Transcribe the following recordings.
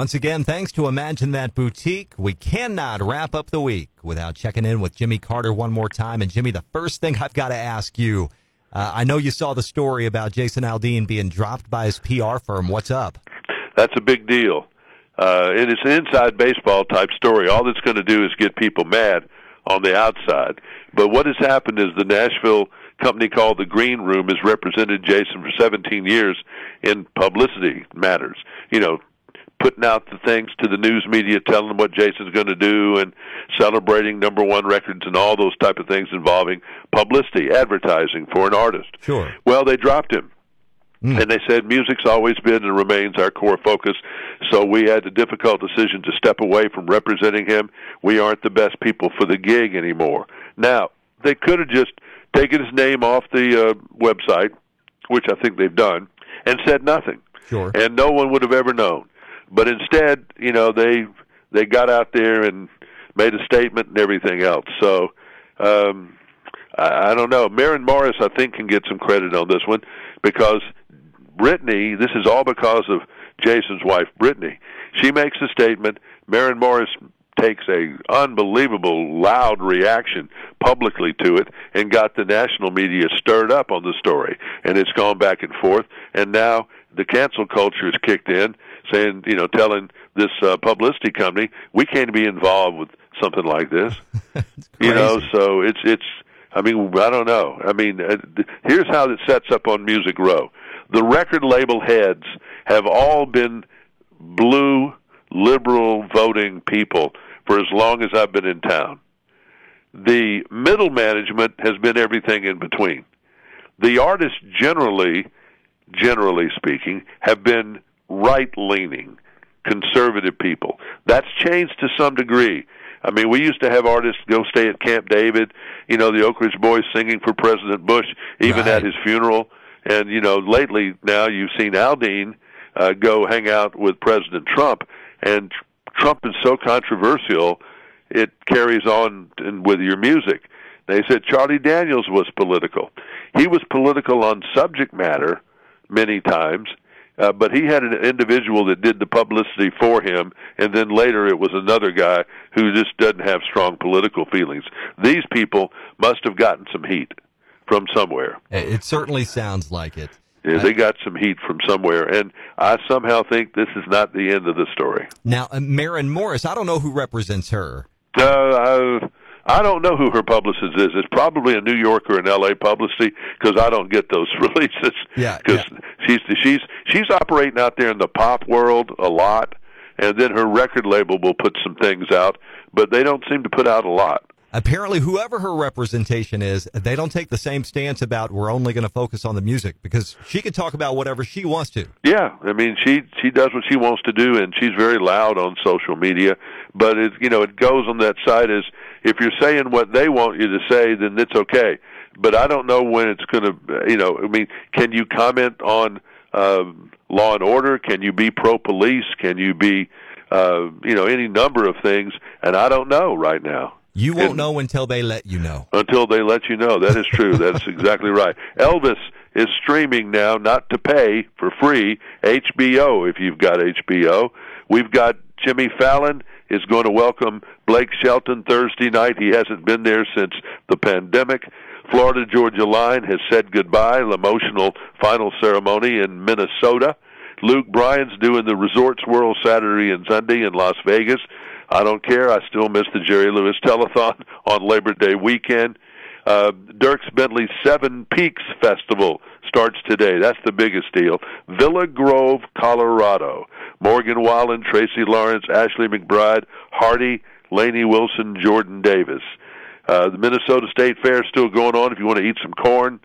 Once again, thanks to Imagine That Boutique, we cannot wrap up the week without checking in with Jimmy Carter one more time. And Jimmy, the first thing I've got to ask you, uh, I know you saw the story about Jason Aldean being dropped by his PR firm. What's up? That's a big deal. Uh, and it's an inside baseball type story. All that's going to do is get people mad on the outside. But what has happened is the Nashville company called the Green Room has represented Jason for 17 years in publicity matters. You know, putting out the things to the news media, telling them what Jason's going to do, and celebrating number one records and all those type of things involving publicity, advertising for an artist. Sure. Well, they dropped him. Mm. And they said music's always been and remains our core focus. So we had the difficult decision to step away from representing him. We aren't the best people for the gig anymore. Now, they could have just taken his name off the uh, website, which I think they've done, and said nothing. Sure. And no one would have ever known. But instead, you know, they they got out there and made a statement and everything else. So um, I, I don't know. Maren Morris, I think, can get some credit on this one because Brittany. This is all because of Jason's wife, Brittany. She makes a statement. Maren Morris takes a unbelievable loud reaction publicly to it and got the national media stirred up on the story and it's gone back and forth and now the cancel culture has kicked in saying, you know, telling this uh, publicity company we can't be involved with something like this. you know, so it's it's. I mean, I don't know. I mean, uh, here's how it sets up on Music Row. The record label heads have all been blue liberal voting people for as long as I've been in town. The middle management has been everything in between. The artists generally, generally speaking, have been right leaning, conservative people. That's changed to some degree. I mean, we used to have artists go stay at Camp David, you know, the Oak Ridge Boys singing for President Bush, even right. at his funeral. And, you know, lately now you've seen Aldean uh, go hang out with President Trump. And Trump is so controversial, it carries on in, with your music. They said Charlie Daniels was political. He was political on subject matter many times, uh, but he had an individual that did the publicity for him, and then later it was another guy who just doesn't have strong political feelings. These people must have gotten some heat from somewhere. It certainly sounds like it. Yeah, they got some heat from somewhere, and I somehow think this is not the end of the story. Now, uh, Maren Morris, I don't know who represents her. Uh, I, I don't know who her publicist is. It's probably a New York or an L.A. publicity because I don't get those releases. Yeah, because yeah. She's she's she's operating out there in the pop world a lot, and then her record label will put some things out, but they don't seem to put out a lot apparently whoever her representation is, they don't take the same stance about we're only going to focus on the music because she can talk about whatever she wants to. Yeah, I mean she she does what she wants to do and she's very loud on social media, but it you know it goes on that side is if you're saying what they want you to say then it's okay. But I don't know when it's going to you know I mean can you comment on uh, law and order? Can you be pro police? Can you be uh, you know any number of things and I don't know right now. You won't and, know until they let you know. Until they let you know. That is true. That's exactly right. Elvis is streaming now, not to pay for free. HBO, if you've got HBO. We've got Jimmy Fallon is going to welcome Blake Shelton Thursday night. He hasn't been there since the pandemic. Florida Georgia Line has said goodbye. Emotional final ceremony in Minnesota. Luke Bryan's doing the Resorts World Saturday and Sunday in Las Vegas. I don't care. I still miss the Jerry Lewis Telethon on Labor Day weekend. Uh, Dierks Bentley Seven Peaks Festival starts today. That's the biggest deal. Villa Grove, Colorado. Morgan Wallen, Tracy Lawrence, Ashley McBryde, Hardy, Lainey Wilson, Jordan Davis. Uh, the Minnesota State Fair is still going on if you want to eat some corn.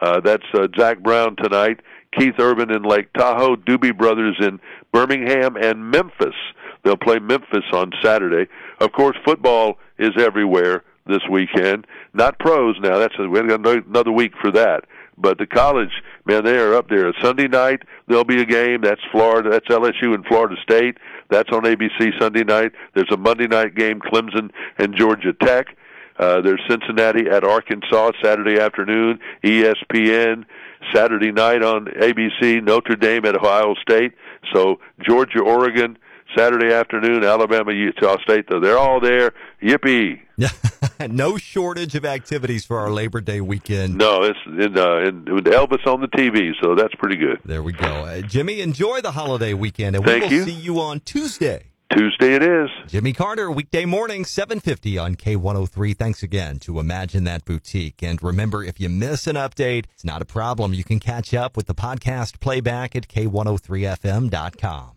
Uh, that's uh, Zac Brown tonight. Keith Urban in Lake Tahoe, Doobie Brothers in Birmingham, and Memphis They'll play Memphis on Saturday. Of course, football is everywhere this weekend. Not pros now. That's a, we got another week for that. But the college, man, they are up there. Sunday night there'll be a game. That's Florida. That's LSU and Florida State. That's on ABC Sunday night. There's a Monday night game, Clemson and Georgia Tech. Uh, there's Cincinnati at Arkansas Saturday afternoon. ESPN Saturday night on ABC. Notre Dame at Ohio State. So Georgia, Oregon, Saturday afternoon, Alabama, Utah State. Though they're all there. Yippee! no shortage of activities for our Labor Day weekend. No, it's in, uh, in, with Elvis on the TV, so that's pretty good. There we go. Uh, Jimmy, enjoy the holiday weekend, and Thank we will you. see you on Tuesday. Tuesday it is. Jimmy Carter, weekday morning, 750 on K103. Thanks again to Imagine That Boutique. And remember, if you miss an update, it's not a problem. You can catch up with the podcast playback at K103FM.com.